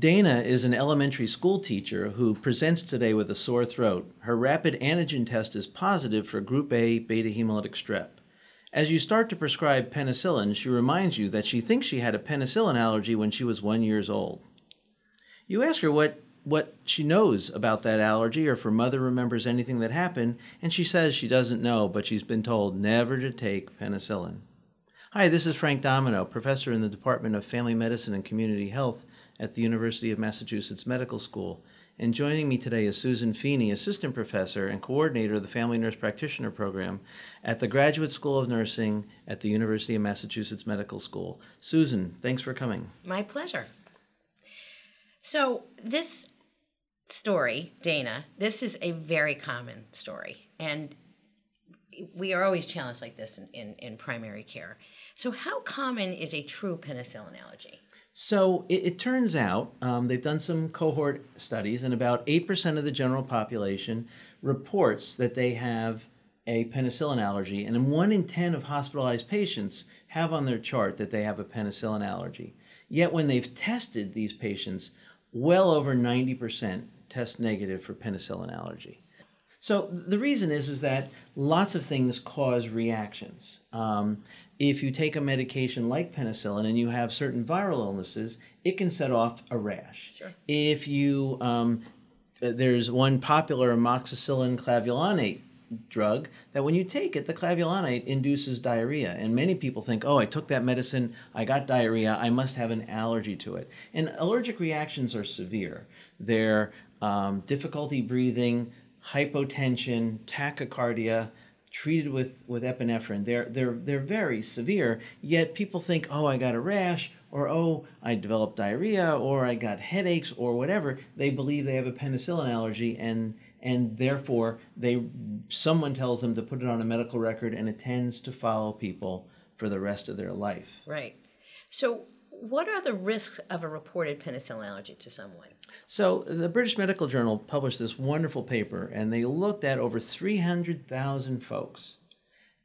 Dana is an elementary school teacher who presents today with a sore throat. Her rapid antigen test is positive for group A beta hemolytic strep. As you start to prescribe penicillin, she reminds you that she thinks she had a penicillin allergy when she was one years old. You ask her what, what she knows about that allergy or if her mother remembers anything that happened, and she says she doesn't know, but she's been told never to take penicillin. Hi, this is Frank Domino, professor in the Department of Family Medicine and Community Health at the University of Massachusetts Medical School. And joining me today is Susan Feeney, assistant professor and coordinator of the Family Nurse Practitioner Program at the Graduate School of Nursing at the University of Massachusetts Medical School. Susan, thanks for coming. My pleasure. So, this story, Dana, this is a very common story. And we are always challenged like this in, in, in primary care. So, how common is a true penicillin allergy? So it, it turns out um, they've done some cohort studies, and about 8% of the general population reports that they have a penicillin allergy, and one in 10 of hospitalized patients have on their chart that they have a penicillin allergy. Yet when they've tested these patients, well over 90% test negative for penicillin allergy. So the reason is is that lots of things cause reactions. Um, if you take a medication like penicillin and you have certain viral illnesses, it can set off a rash. Sure. If you um, there's one popular amoxicillin clavulanate drug that when you take it, the clavulanate induces diarrhea. And many people think, oh, I took that medicine, I got diarrhea, I must have an allergy to it. And allergic reactions are severe. They're um, difficulty breathing, hypotension, tachycardia, treated with, with epinephrine. They're, they're, they're very severe, yet people think, oh, I got a rash, or oh, I developed diarrhea, or I got headaches, or whatever. They believe they have a penicillin allergy, and, and therefore they, someone tells them to put it on a medical record, and it tends to follow people for the rest of their life. Right. So, what are the risks of a reported penicillin allergy to someone? So, the British Medical Journal published this wonderful paper, and they looked at over 300,000 folks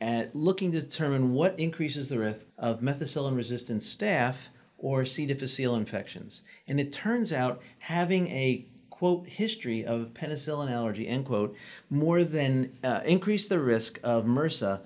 at looking to determine what increases the risk of methicillin resistant staph or C. difficile infections. And it turns out having a quote history of penicillin allergy end quote more than uh, increased the risk of MRSA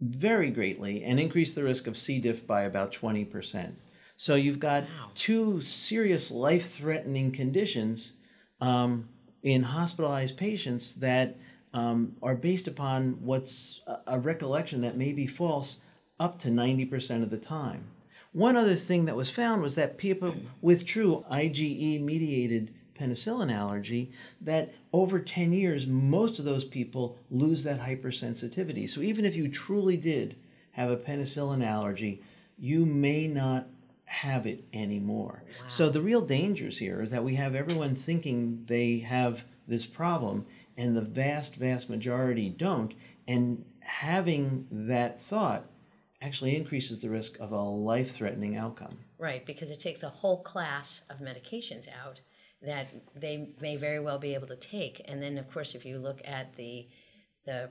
very greatly and increase the risk of C. diff by about 20%. So you've got Wow. two serious life threatening conditions um, in hospitalized patients that um, are based upon what's a, a recollection that may be false up to 90% of the time. One other thing that was found was that people with true IgE mediated penicillin allergy, that over 10 years, most of those people lose that hypersensitivity. So even if you truly did have a penicillin allergy, you may not have it anymore. So the real dangers here is that we have everyone thinking they have this problem and the vast vast majority don't and having that thought actually increases the risk of a life-threatening outcome. Right, because it takes a whole class of medications out that they may very well be able to take. And then, of course, if you look at the the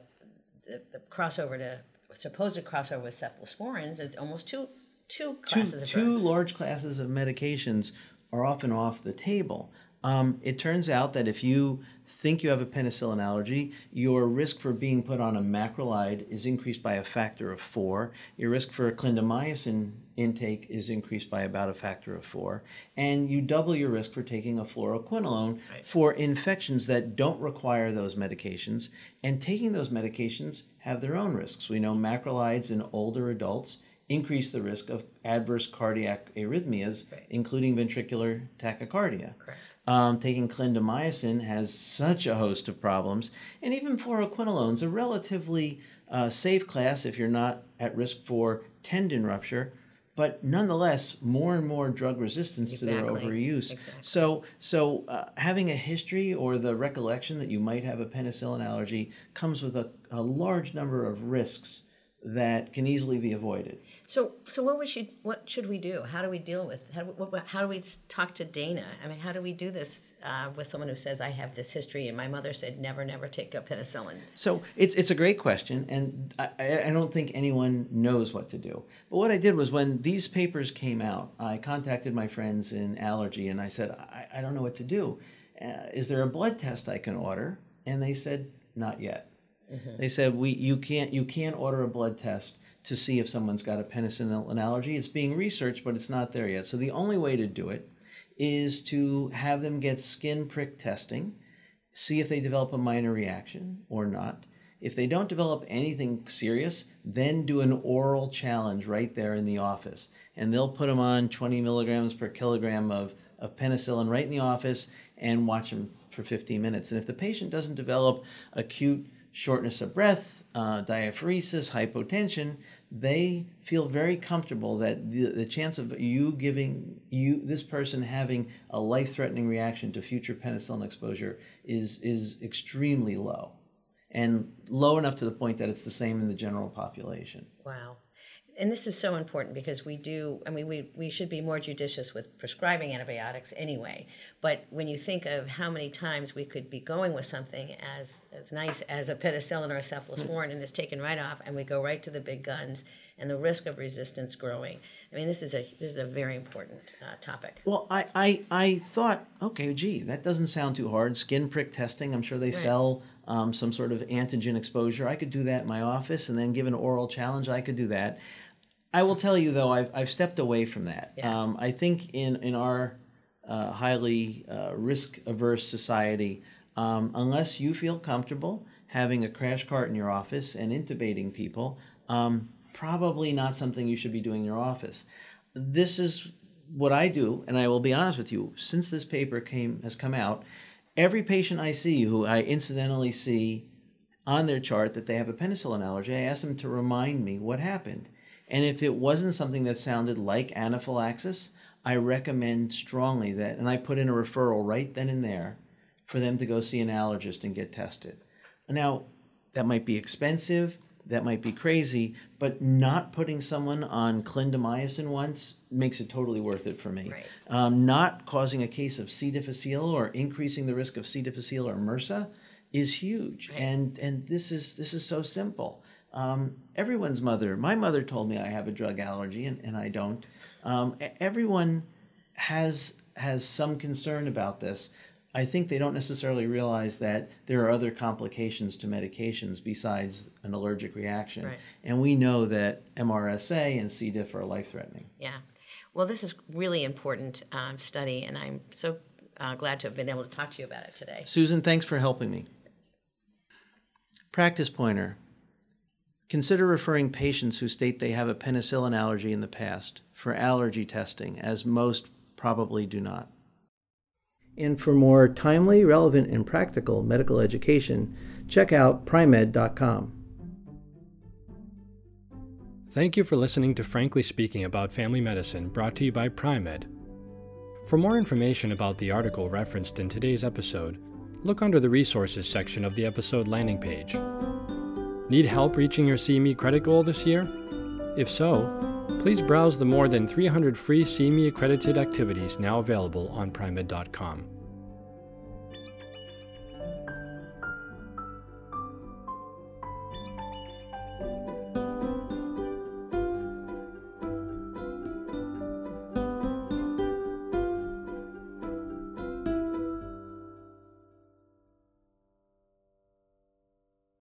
the, the crossover to supposed crossover with cephalosporins, it's almost two two classes of two drugs. large classes of medications are often off the table. Um, it turns out that if you think you have a penicillin allergy, your risk for being put on a macrolide is increased by a factor of four. Your risk for clindamycin intake is increased by about a factor of four. And you double your risk for taking a fluoroquinolone for infections that don't require those medications. And taking those medications have their own risks. We know macrolides in older adults increase the risk of adverse cardiac arrhythmias, including ventricular tachycardia. Correct. Um, taking clindamycin has such a host of problems, and even fluoroquinolone's a relatively uh, safe class if you're not at risk for tendon rupture. but nonetheless, more and more drug resistance to their overuse. Exactly. So, so uh, having a history or the recollection that you might have a penicillin allergy comes with a, a large number of risks that can easily be avoided. So, so what we should what should we do? How do we deal with how do we, how do we talk to Dana? I mean, how do we do this uh, with someone who says I have this history and my mother said never, never take a penicillin? So it's it's a great question, and I, I don't think anyone knows what to do. But what I did was when these papers came out, I contacted my friends in allergy, and I said, I, I don't know what to do. Uh, is there a blood test I can order? And they said, not yet. Mm-hmm. They said we you can't you can't order a blood test to see if someone's got a penicillin allergy. It's being researched, but it's not there yet. So the only way to do it is to have them get skin prick testing see if they develop a minor reaction or not. If they don't develop anything serious, then do an oral challenge right there in the office. And they'll put them on 20 milligrams per kilogram of, of penicillin right in the office and watch them for 15 minutes. And if the patient doesn't develop acute shortness of breath, uh, diaphoresis, hypotension, they feel very comfortable that the, the chance of you giving you this person having a life-threatening reaction to future penicillin exposure is is extremely low and low enough to the point that it's the same in the general population Wow. And this is so important because we do, I mean, we, we should be more judicious with prescribing antibiotics anyway. But when you think of how many times we could be going with something as, as nice as a penicillin or a cephalosporin and it's taken right off and we go right to the big guns and the risk of resistance growing. I mean, this is a, this is a very important uh, topic. well I, I i thought okay gee that doesn't sound too hard skin prick testing i'm sure they sell um, some sort of antigen exposure i could do that in my office and then give an oral challenge i could do that i will tell you though i've, I've stepped away from that Yeah. um, i think in in our uh, highly uh, risk averse society, um, unless you feel comfortable having a crash cart in your office and intubating people, um, probably not something you should be doing in your office. This is what I do, and I will be honest with you. Since this paper came has come out, every patient I see who I incidentally see on their chart that they have a penicillin allergy, I ask them to remind me what happened. And if it wasn't something that sounded like anaphylaxis, I recommend strongly that, and I put in a referral right then and there for them to go see an allergist and get tested. Now, that might be expensive, that might be crazy, but not putting someone on clindamycin once makes it totally worth it for me. Right. Um, not causing a case of C. difficile or increasing the risk of C. difficile or MRSA is huge, and and this is this is so simple. Um, everyone's mother, my mother told me I have a drug allergy, and, and I don't. Um, everyone has has some concern about this. I think they don't necessarily realize that there are other complications to medications besides an allergic reaction. Right. And we know that MRSA and C. diff are life threatening. Yeah. Well, this is really important um, study, and I'm so uh, glad to have been able to talk to you about it today. Susan, thanks for helping me. Practice pointer. Consider referring patients who state they have a penicillin allergy in the past for allergy testing, as most probably do not. And for more timely, relevant, and practical medical education, check out pri-med.com. Thank you for listening to Frankly Speaking About Family Medicine, brought to you by Pri-Med. For more information about the article referenced in today's episode, look under the Resources section of the episode landing page. Need help reaching your CME credit goal this year? If so, please browse the more than 300 free CME accredited activities now available on Pri-Med.com.